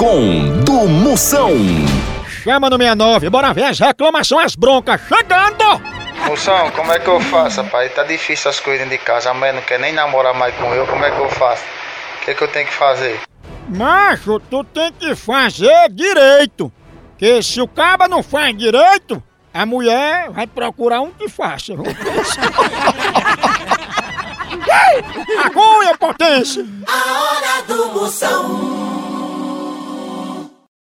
Com do Moção. Chama no 69, bora ver as reclamações, as broncas chegando! Moção, como é que eu faço, rapaz? Tá difícil as coisas de casa. A mãe não quer nem namorar mais com eu. Como é que eu faço? O que, é que eu tenho que fazer? Macho, tu tem que fazer direito. Que se o caba não faz direito, a mulher vai procurar um que faça. Agulha, potência! A hora do Moção.